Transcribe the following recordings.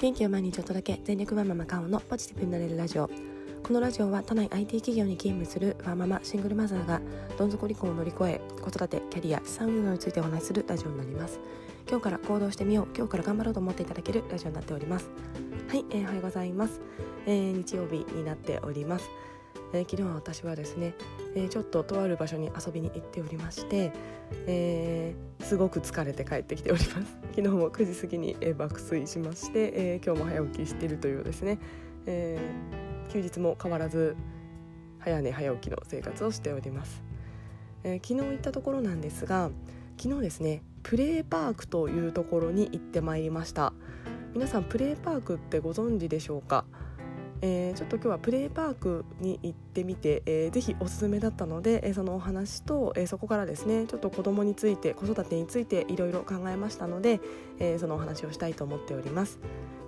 元気を毎日お届け全力ワンママカオのポジティブになれるラジオ。このラジオは都内 IT 企業に勤務するワンママシングルマザーがどん底離婚を乗り越え子育てキャリア資産運用についてお話しするラジオになります。今日から行動してみよう今日から頑張ろうと思っていただけるラジオになっております。はい、えー、おはようございます、えー、日曜日になっております。えー、昨日は私はですね、えー、ちょっととある場所に遊びに行っておりまして、えー、すごく疲れて帰ってきております。昨日も9時過ぎに、え爆睡しまして、え今日も早起きしているというですね、え休日も変わらず早寝早起きの生活をしております、え昨日行ったところなんですが昨日ですねプレーパークというところに行ってまいりました。皆さんプレーパークってご存知でしょうか？えー、ちょっと今日はプレイパークに行ってみて、えー、ぜひおすすめだったので、えー、そのお話と、えー、そこからですねちょっと子供について子育てについていろいろ考えましたので、えー、そのお話をしたいと思っております、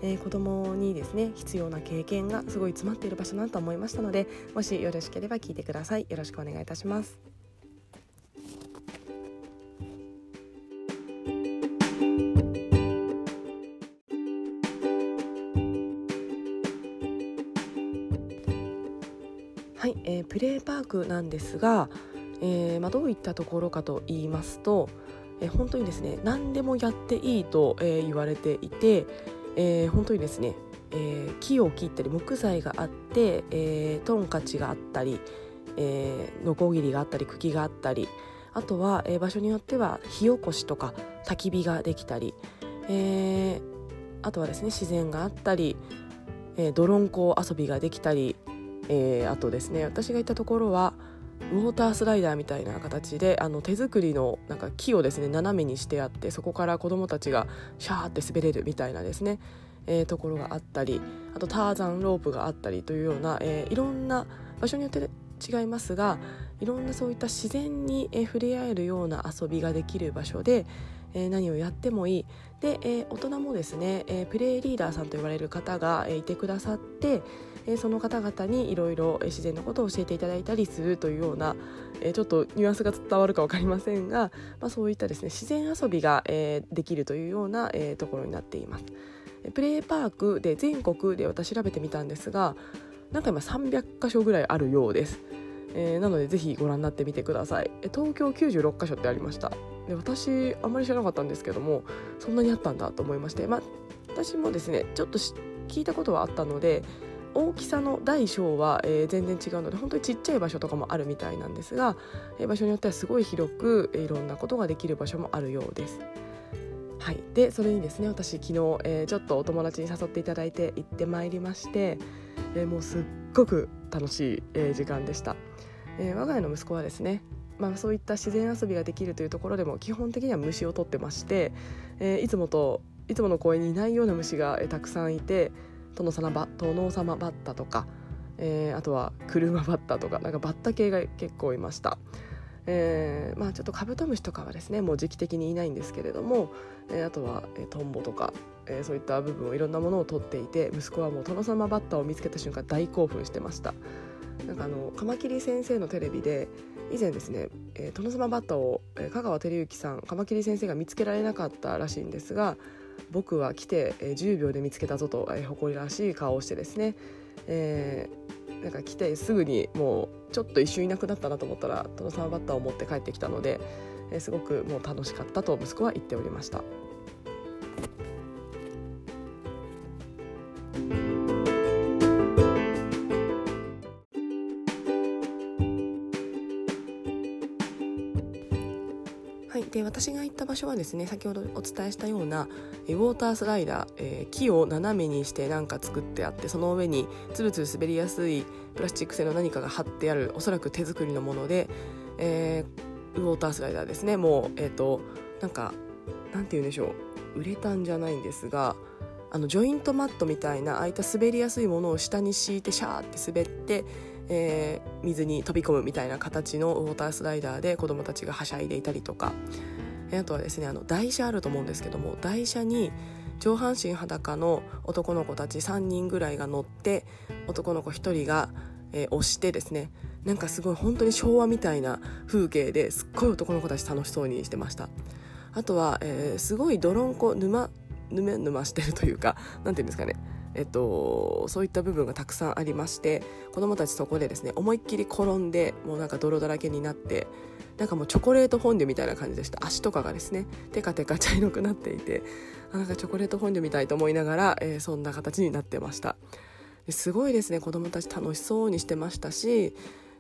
えー、子供にですね必要な経験がすごい詰まっている場所だと思いましたのでもしよろしければ聞いてください。よろしくお願いいたします。プレーパークなんですが、えーまあ、どういったところかと言いますと、えー、本当にですね何でもやっていいと、えー、言われていて、えー、本当にですね、えー、木を切ったり木材があって、えー、トンカチがあったり、え、ノコギリがあったり茎があったりあとは、えー、場所によっては火起こしとか焚き火ができたり、えー、あとはですね自然があったり、えー、泥んこ遊びができたりえー、あとですね私が行ったところはウォータースライダーみたいな形であの手作りのなんか木をですね斜めにしてあってそこから子どもたちがシャーって滑れるみたいなですね、えー、ところがあったりあとターザンロープがあったりというような、えー、いろんな場所によって違いますがいろんなそういった自然に触れ合えるような遊びができる場所で、えー、何をやってもいい。で、えー、大人もですね、えー、プレイリーダーさんと言われる方が、えー、いてくださって、え、その方々にいろいろ自然のことを教えていただいたりするというような、え、ちょっとニュアンスが伝わるか分かりませんが、まあ、そういったですね自然遊びが、え、できるというような、え、ところになっています。プレイパークで全国で私調べてみたんですがなんか今300箇所ぐらいあるようです。えー、なのでぜひご覧になってみてください東京96カ所ってありましたで私あんまり知らなかったんですけどもそんなにあったんだと思いましてま私もですねちょっと聞いたことはあったので大きさの大小は、えー、全然違うので本当にちっちゃい場所とかもあるみたいなんですが、えー、場所によってはすごい広く、えー、いろんなことができる場所もあるようです。はい、でそれにですね私昨日、えー、ちょっとお友達に誘っていただいて行ってまいりまして、えー、もうすっごく楽しい、えー、時間でした。えー、我が家の息子はですねまあ、そういった自然遊びができるというところでも基本的には虫を取ってまして、えー、いつもといつもの公園にいないような虫が、えー、たくさんいて殿様バ殿様バッタとか、えー、あとは車バッタとかなんかバッタ系が結構いました。えー、まあちょっとカブトムシとかはですねもう時期的にいないんですけれども、えー、あとは、えー、トンボとか、えー、そういった部分をいろんなものを取っていて息子はもう殿様バッタを見つけた瞬間大興奮してましたなんかあのカマキリ先生のテレビで以前ですね、えー、殿様バッタを、えー、香川照之さんカマキリ先生が見つけられなかったらしいんですが僕は来て、えー、10秒で見つけたぞと、えー、誇りらしい顔をしてですね、えー、なんか来てすぐにもうちょっと一瞬いなくなったなと思ったらトのサーバッタを持って帰ってきたので、えー、すごくもう楽しかったと息子は言っておりました。った場所はですね先ほどお伝えしたようなウォータースライダー、えー、木を斜めにしてなんか作ってあってその上につるつる滑りやすいプラスチック製の何かが貼ってあるおそらく手作りのもので、えー、ウォータースライダーですね。もうえっ、ー、となんかなんて言うんでしょう。ウレタンじゃないんですがあのジョイントマットみたいなああいった滑りやすいものを下に敷いてシャーって滑ってえー、水に飛び込むみたいな形のウォータースライダーで子どもたちがはしゃいでいたりとか、あとはですねあの台車あると思うんですけども台車に上半身裸の男の子たち3人ぐらいが乗って男の子1人が、えー、押してですねなんかすごい本当に昭和みたいな風景ですっごい男の子たち楽しそうにしてました。あとは、えー、すごい泥んこ沼ぬめぬましてるというか何て言うんですかねえっと、そういった部分がたくさんありまして子どもたちそこでですね思いっきり転んでもうなんか泥だらけになってなんかもうチョコレートフォンデュみたいな感じでした。足とかがですねテカテカ茶色くなっていてあなんかチョコレートフォンデュみたいと思いながら、えー、そんな形になってました。すごいですね子どもたち楽しそうにしてましたし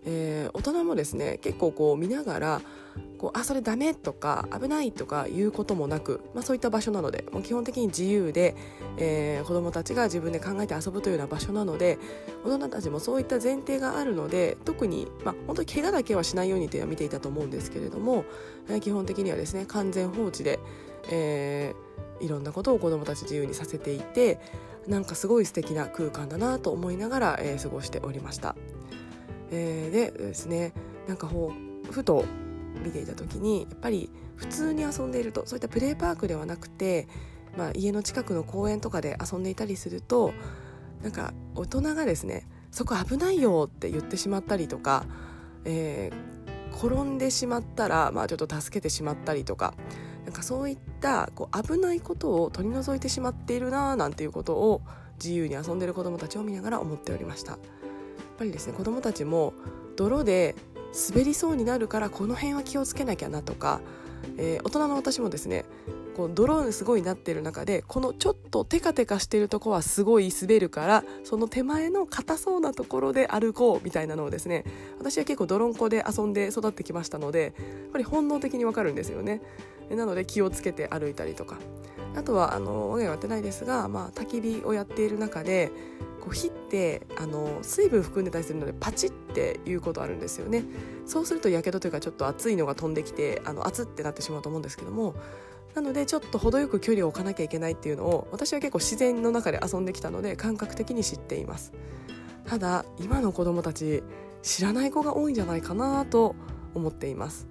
えー、大人もですね結構こう見ながらこうあそれダメとか危ないとか言うこともなく、まあ、そういった場所なのでもう基本的に自由で、えー、子どもたちが自分で考えて遊ぶというような場所なので大人たちもそういった前提があるので特に、まあ、本当に怪我だけはしないようにというのは見ていたと思うんですけれども、えー、基本的にはですね完全放置で、えー、いろんなことを子どもたち自由にさせていてなんかすごい素敵な空間だなと思いながら、えー、過ごしておりました。えー、でですねなんかほうふと見ていた時にやっぱり普通に遊んでいるとそういったプレーパークではなくて、まあ、家の近くの公園とかで遊んでいたりするとなんか大人がですねそこ危ないよって言ってしまったりとか、えー、転んでしまったら、まあ、ちょっと助けてしまったりとかなんかそういったこう危ないことを取り除いてしまっているななんていうことを自由に遊んでいる子どもたちを見ながら思っておりました。ぱりですね子どもたちも泥で滑りそうになるからこの辺は気をつけなきゃなとか、えー、大人の私もですねこう泥すごいなってる中でこのちょっとテカテカしてるとこはすごい滑るからその手前の硬そうなところで歩こうみたいなのをですね私は結構泥んこで遊んで育ってきましたのでやっぱり本能的にわかるんですよね。なので気をつけて歩いたりとか。あとはあの我が家はやってないですが、まあ、焚き火をやっている中でこう火ってあの水分含んでたりするのでパチっていうことあるんですよね。そうするとやけどというかちょっと熱いのが飛んできてあの熱ってなってしまうと思うんですけども。なのでちょっと程よく距離を置かなきゃいけないっていうのを私は結構自然の中で遊んできたので感覚的に知っています。ただ今の子供たち知らない子が多いんじゃないかなと思っています。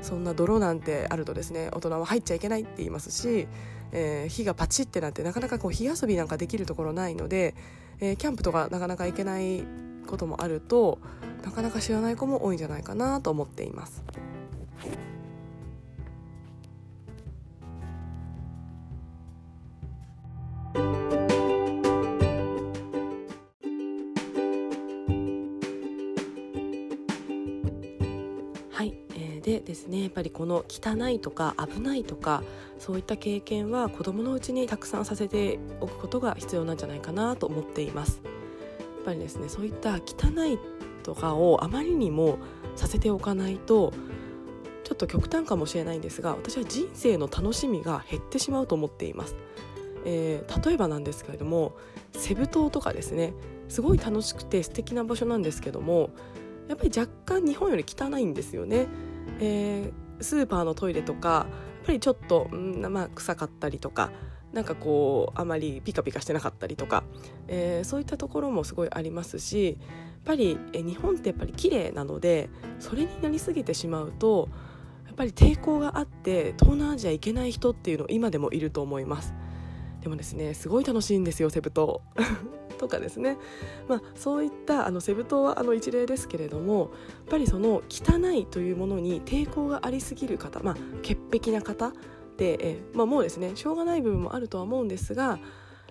そんな泥なんてあるとですね大人は入っちゃいけないって言いますし、えー、火がパチってなってなかなかこう火遊びなんかできるところないのでえー、キャンプとかなかなか行けないこともあるとなかなか知らない子も多いんじゃないかなと思っています。ですねやっぱりこの汚いとか危ないとかそういった経験は子どものうちにたくさんさせておくことが必要なんじゃないかなと思っています。やっぱりですねそういった汚いとかをあまりにもさせておかないとちょっと極端かもしれないんですが私は人生の楽しみが減ってしまうと思っています。えー、例えばなんですけれどもセブ島とかですねすごい楽しくて素敵な場所なんですけどもやっぱり若干日本より汚いんですよね。えー、スーパーのトイレとかやっぱりちょっと、んまあ、臭かったりとかなんかこうあまりピカピカしてなかったりとか、えー、そういったところもすごいありますしやっぱり、え日本ってやっぱり綺麗なのでそれになりすぎてしまうとやっぱり抵抗があって東南アジア行けない人っていうの今でもいると思います。でもですねすごい楽しいんですよセブ島とかですね、まあ、そういったあのセブ島はあの一例ですけれどもやっぱりその汚いというものに抵抗がありすぎる方、まあ、潔癖な方で、えまあ、もうですねしょうがない部分もあるとは思うんですが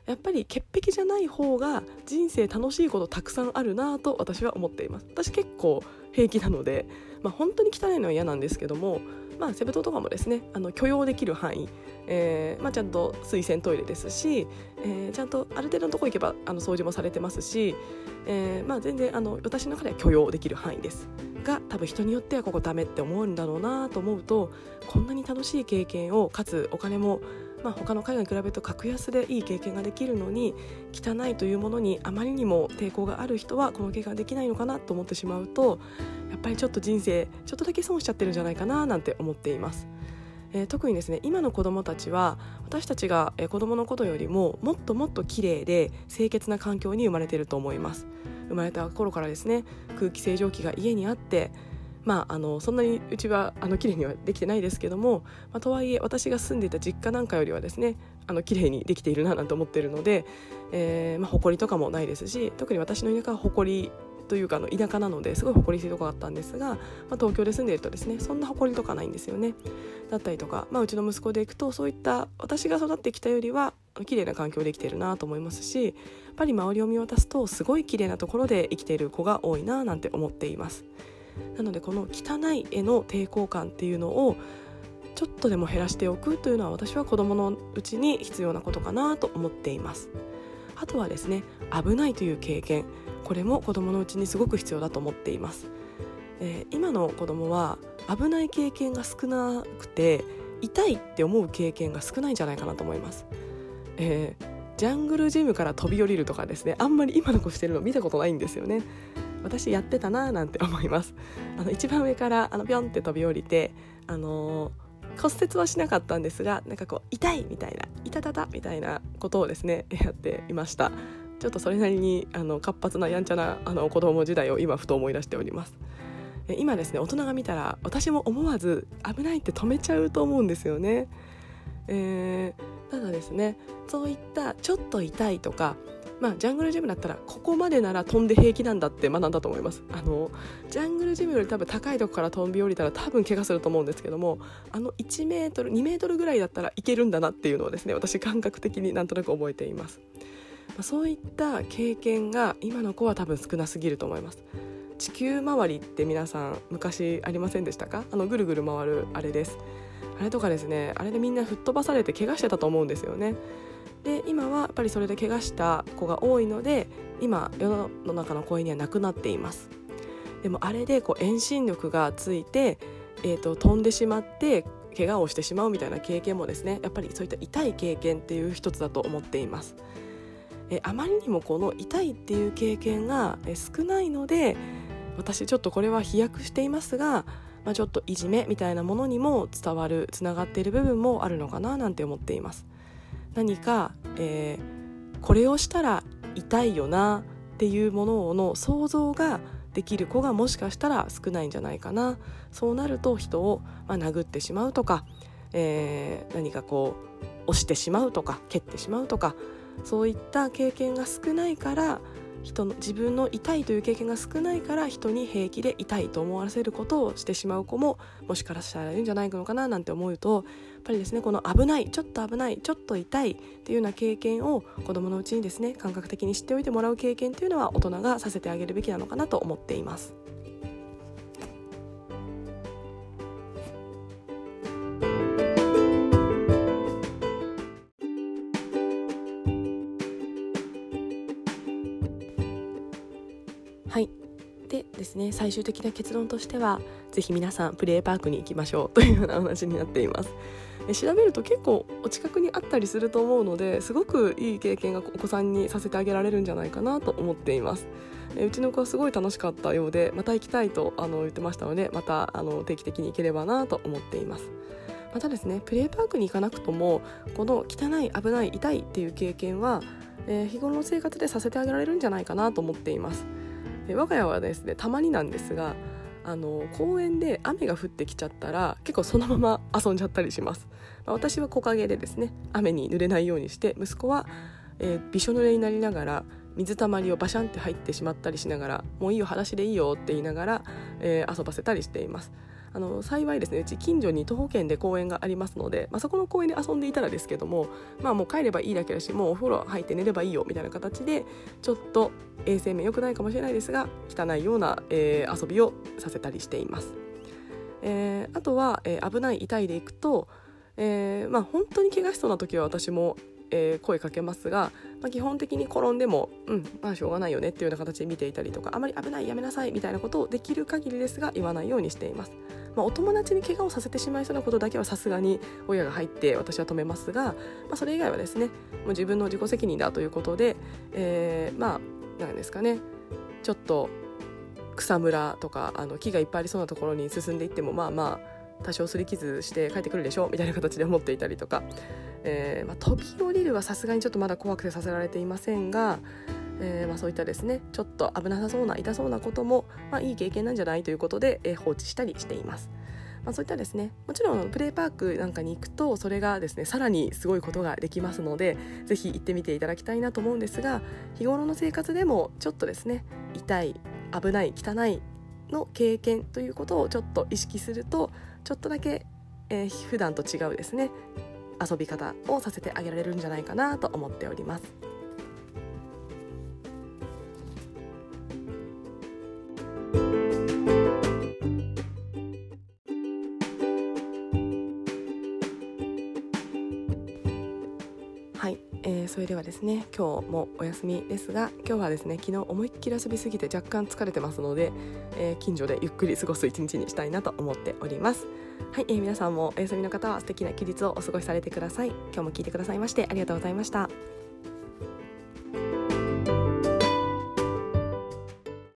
やっぱり潔癖じゃない方が人生楽しいことたくさんあるなと私は思っています。私結構平気なので、まあ、本当に汚いのは嫌なんですけどもまあ、セブ島とかもですねあの許容できる範囲、えーまあ、ちゃんと水洗トイレですし、えー、ちゃんとある程度のとこ行けばあの掃除もされてますし、えーまあ、全然あの私の中では許容できる範囲です。が多分人によってはここダメって思うんだろうなと思うとこんなに楽しい経験をかつお金もまあ、他の海外に比べると格安でいい経験ができるのに汚いというものにあまりにも抵抗がある人はこの経験ができないのかなと思ってしまうとやっぱりちょっと人生ちょっとだけ損しちゃってるんじゃないかななんて思っています。えー、特にですね今の子どもたちは私たちが、子どものことよりももっともっと綺麗で清潔な環境に生まれていると思います生まれた頃からですね空気清浄機が家にあってまあ、あのそんなにうちはあの綺麗にはできてないですけども、まあ、とはいえ私が住んでいた実家なんかよりはですねあの綺麗にできているななんて思っているので、えーまあ、埃とかもないですし特に私の田舎は埃というかあの田舎なのですごい誇りしいとこだったんですが、まあ、東京で住んでいるとですねそんな誇りとかないんですよね。だったりとか、まあ、うちの息子でいくとそういった私が育ってきたよりは綺麗な環境で生きているなと思いますしやっぱり周りを見渡すとすごい綺麗なところで生きている子が多いななんて思っています。なのでこの汚い絵の抵抗感っていうのをちょっとでも減らしておくというのは私は子どものうちに必要なことかなと思っています。あとはですね危ないという経験これも子どものうちにすごく必要だと思っています、えー、今の子どもは危ない経験が少なくて痛いって思う経験が少ないんじゃないかなと思います、えー、ジャングルジムから飛び降りるとかですねあんまり今の子してるの見たことないんですよね。私やってたなーなんて思います。あの一番上からあのビョンって飛び降りてあのー骨折はしなかったんですがなんかこう痛いみたいな痛たたみたいなことをですねやっていました。ちょっとそれなりにあの活発なやんちゃなあの子供時代を今ふと思い出しております。今ですね大人が見たら私も思わず危ないって止めちゃうと思うんですよね、えー、ただですねそういったちょっと痛いとかまあ、ジャングルジムだったらここまでなら飛んで平気なんだって学んだと思います。あのジャングルジムより多分高いとこから飛び降りたら多分怪我すると思うんですけどもあの1メートル2メートルぐらいだったらいけるんだなっていうのをですね私感覚的になんとなく覚えています、まあ、そういった経験が今の子は多分少なすぎると思います。地球周りって皆さん昔ありませんでしたか？あのぐるぐる回るあれです。あれとかですねあれでみんな吹っ飛ばされて怪我してたと思うんですよね。で今はやっぱりそれで怪我した子が多いので今世の中の公園にはなくなっています。でもあれでこう遠心力がついて、えーと、飛んでしまって怪我をしてしまうみたいな経験もですねやっぱりそういった痛い経験っていう一つだと思っています。えあまりにもこの痛いっていう経験が少ないので私ちょっとこれは飛躍していますが、まあ、ちょっといじめみたいなものにも伝わるつながっている部分もあるのかななんて思っています。何か、えー、これをしたら痛いよなっていうものの想像ができる子がもしかしたら少ないんじゃないかな。そうなると人を、まあ、殴ってしまうとか、えー、何かこう押してしまうとか蹴ってしまうとかそういった経験が少ないから人の自分の痛いという経験が少ないから人に平気で痛いと思わせることをしてしまう子ももしかしたらいるんじゃないのかななんて思うとやっぱりですねこの危ないちょっと危ないちょっと痛いっていうような経験を子どものうちにですね感覚的に知っておいてもらう経験っていうのは大人がさせてあげるべきなのかなと思っています。でですね最終的な結論としては是非皆さんプレーパークに行きましょうというような話になっています。調べると結構お近くにあったりすると思うのですごくいい経験がお子さんにさせてあげられるんじゃないかなと思っています。うちの子はすごい楽しかったようでまた行きたいとあの言ってましたのでまたあの定期的に行ければなと思っています。またですねプレーパークに行かなくともこの汚い危ない痛いっていう経験は、えー、日頃の生活でさせてあげられるんじゃないかなと思っています。我が家はですねたまになんですがあの公園で雨が降ってきちゃったら結構そのまま遊んじゃったりします、まあ、私は木陰でですね雨に濡れないようにして息子は、えー、びしょ濡れになりながら水たまりをバシャンって入ってしまったりしながらもういいよ裸足でいいよって言いながら、えー、遊ばせたりしています。あの幸いですねうち近所に徒歩圏で公園がありますので、まあ、そこの公園で遊んでいたらですけどもまあもう帰ればいいだけだしもうお風呂入って寝ればいいよみたいな形でちょっと衛生面良くないかもしれないですが汚いような、えー、遊びをさせたりしています。えー、あとは、えー、危ない痛いでいくと、えーまあ、本当に怪我しそうな時は私もえー、声かけますが、まあ、基本的に転んでも、うん、まあしょうがないよねっていうような形で見ていたりとかあまり危ないやめなさいみたいなことをできる限りですが言わないようにしています。まあ、お友達に怪我をさせてしまいそうなことだけはさすがに親が入って私は止めますが、まあ、それ以外はですねもう自分の自己責任だということで、えー、まあ何ですかねちょっと草むらとかあの木がいっぱいありそうなところに進んでいってもまあまあ多少すり傷して帰ってくるでしょうみたいな形で思っていたりとか、えーまあ、飛び降りるはさすがにちょっとまだ怖くてさせられていませんが、えーまあ、そういったですねちょっと危なさそうな痛そうなことも、まあ、いい経験なんじゃないということで、えー、放置したりしています。まあ、そういったですねもちろんプレーパークなんかに行くとそれがですねさらにすごいことができますので是非行ってみていただきたいなと思うんですが日頃の生活でもちょっとですね痛い危ない汚いの経験ということをちょっと意識するとちょっとだけ、えー、普段と違うですね遊び方をさせてあげられるんじゃないかなと思っております。それではですね今日もお休みですが今日はですね昨日思いっきり遊びすぎて若干疲れてますので、えー、近所でゆっくり過ごす一日にしたいなと思っております。はい、えー、皆さんもお休みの方は素敵な休日をお過ごしされてください。今日も聞いてくださいましてありがとうございました。